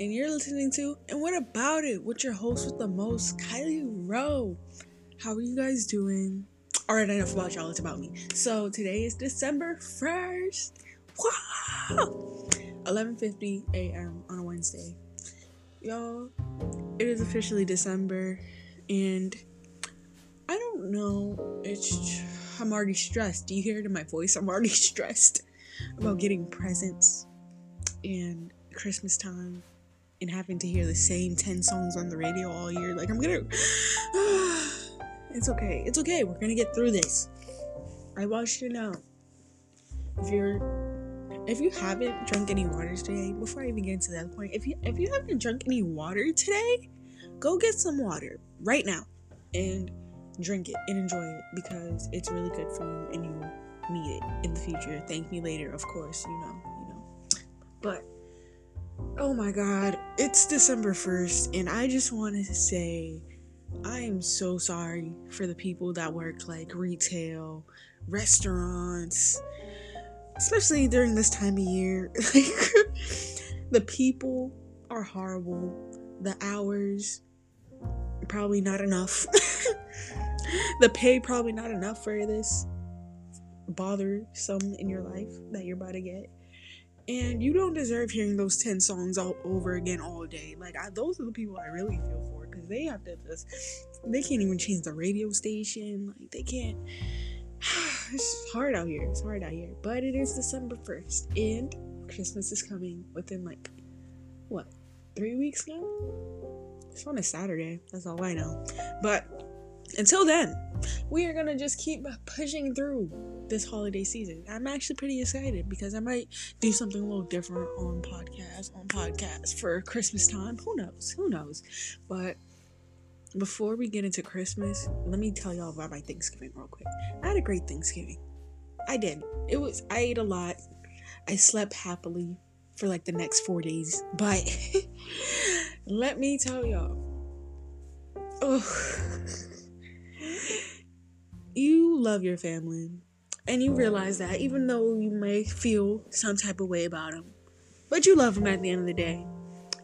and you're listening to And What About It with your host with the most, Kylee Rowe. How are you guys doing? Alright, enough about y'all, it's about me. So today is December 1st. Wow! 11:50 a.m. on a Wednesday. Y'all, it is officially December and I don't know. It's I'm already stressed. Do you hear it in my voice? I'm already stressed about getting presents and Christmas time and having to hear the same 10 songs on the radio all year. Like, I'm gonna. it's okay. It's okay. We're gonna get through this. I want you to know if you're. If you haven't drunk any water today, before I even get into that point, if you if you haven't drunk any water today, go get some water right now and drink it and enjoy it because it's really good for you and you need it in the future. Thank me later, of course, you know, you know. But Oh my god, it's December 1st, and I just wanted to say I am so sorry for the people that work like retail, restaurants, especially during this time of year. Like, the people are horrible, the hours probably not enough, the pay probably not enough for this. Bothersome in your life that you're about to get and you don't deserve hearing those 10 songs all over again all day. Like I, those are the people i really feel for because they have to just they can't even change the radio station. Like they can't it's hard out here. It's hard out here. But it is december 1st and christmas is coming within like what three weeks now? It's on a saturday. That's all i know. But until then we are gonna just keep pushing through this holiday season. I'm actually pretty excited because I might do something a little different on podcast on podcast for Christmas time. Who knows? Who knows? But before we get into Christmas, let me tell y'all about my Thanksgiving real quick. I had a great Thanksgiving. I did. It was I ate a lot. I slept happily for like the next 4 days. But let me tell y'all. Oh you love your family and you realize that even though you may feel some type of way about them, but you love them at the end of the day.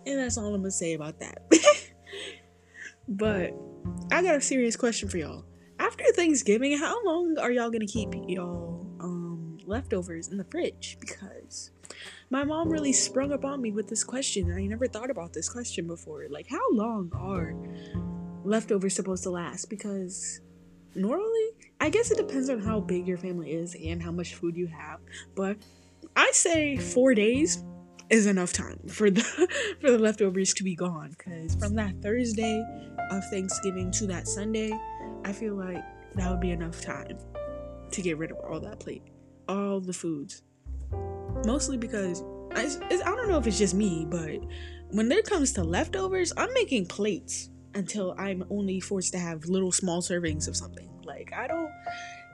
And that's all I'm gonna say about that. but I got a serious question for y'all. After Thanksgiving, how long are y'all gonna keep y'all um, leftovers in the fridge? Because my mom really sprung up on me with this question. I never thought about this question before. Like, how long are leftovers supposed to last? Because normally i guess it depends on how big your family is and how much food you have but i say four days is enough time for the for the leftovers to be gone because from that thursday of thanksgiving to that sunday i feel like that would be enough time to get rid of all that plate all the foods mostly because I, I don't know if it's just me but when it comes to leftovers i'm making plates until I'm only forced to have little small servings of something. Like, I don't.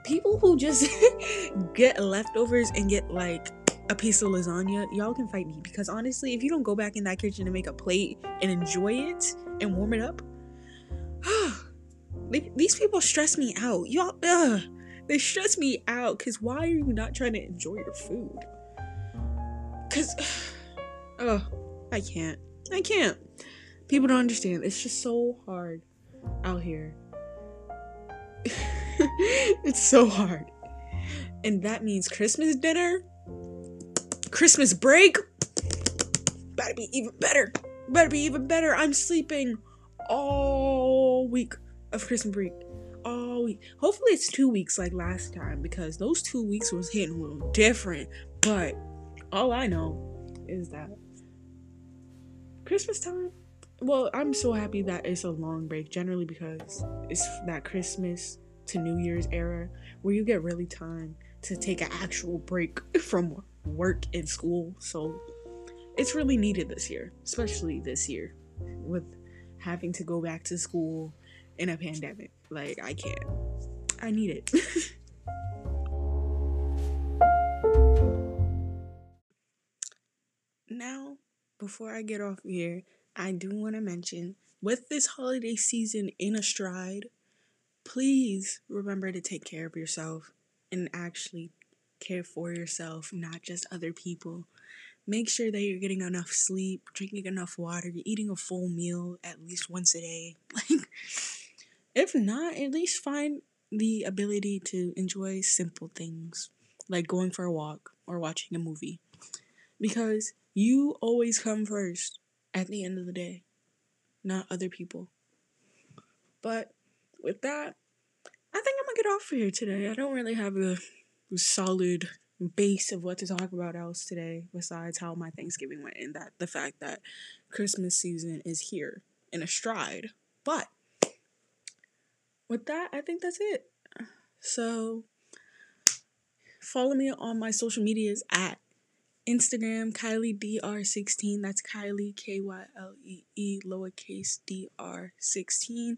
People who just get leftovers and get like a piece of lasagna, y'all can fight me because honestly, if you don't go back in that kitchen and make a plate and enjoy it and warm it up, these people stress me out. Y'all, ugh, they stress me out because why are you not trying to enjoy your food? Because, oh, I can't. I can't. People don't understand. It's just so hard out here. it's so hard. And that means Christmas dinner, Christmas break, better be even better. Better be even better. I'm sleeping all week of Christmas break. All week. Hopefully it's two weeks like last time because those two weeks was hitting a little different. But all I know is that Christmas time well, I'm so happy that it's a long break generally because it's that Christmas to New Year's era where you get really time to take an actual break from work and school. So it's really needed this year, especially this year with having to go back to school in a pandemic. Like, I can't. I need it. now, before I get off here, I do want to mention with this holiday season in a stride, please remember to take care of yourself and actually care for yourself, not just other people. make sure that you're getting enough sleep, drinking enough water, eating a full meal at least once a day. Like, if not, at least find the ability to enjoy simple things like going for a walk or watching a movie. Because you always come first at the end of the day, not other people. But with that, I think I'm gonna get off for here today. I don't really have a, a solid base of what to talk about else today besides how my Thanksgiving went and that the fact that Christmas season is here in a stride. But with that, I think that's it. So follow me on my social medias at Instagram Kylee DR16. That's Kylee K Y L E E lowercase D R 16.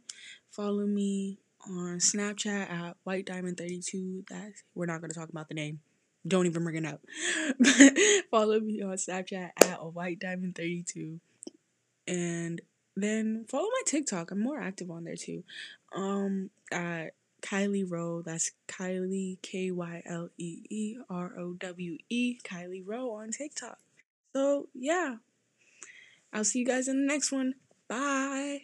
Follow me on Snapchat at White Diamond 32. That we're not gonna talk about the name. Don't even bring it up. follow me on Snapchat at White Diamond 32. And then follow my TikTok. I'm more active on there too. Um at Kylee Rowe. That's Kylee K Y L E E R O W E. Kylee Rowe on TikTok. So yeah. I'll see you guys in the next one. Bye.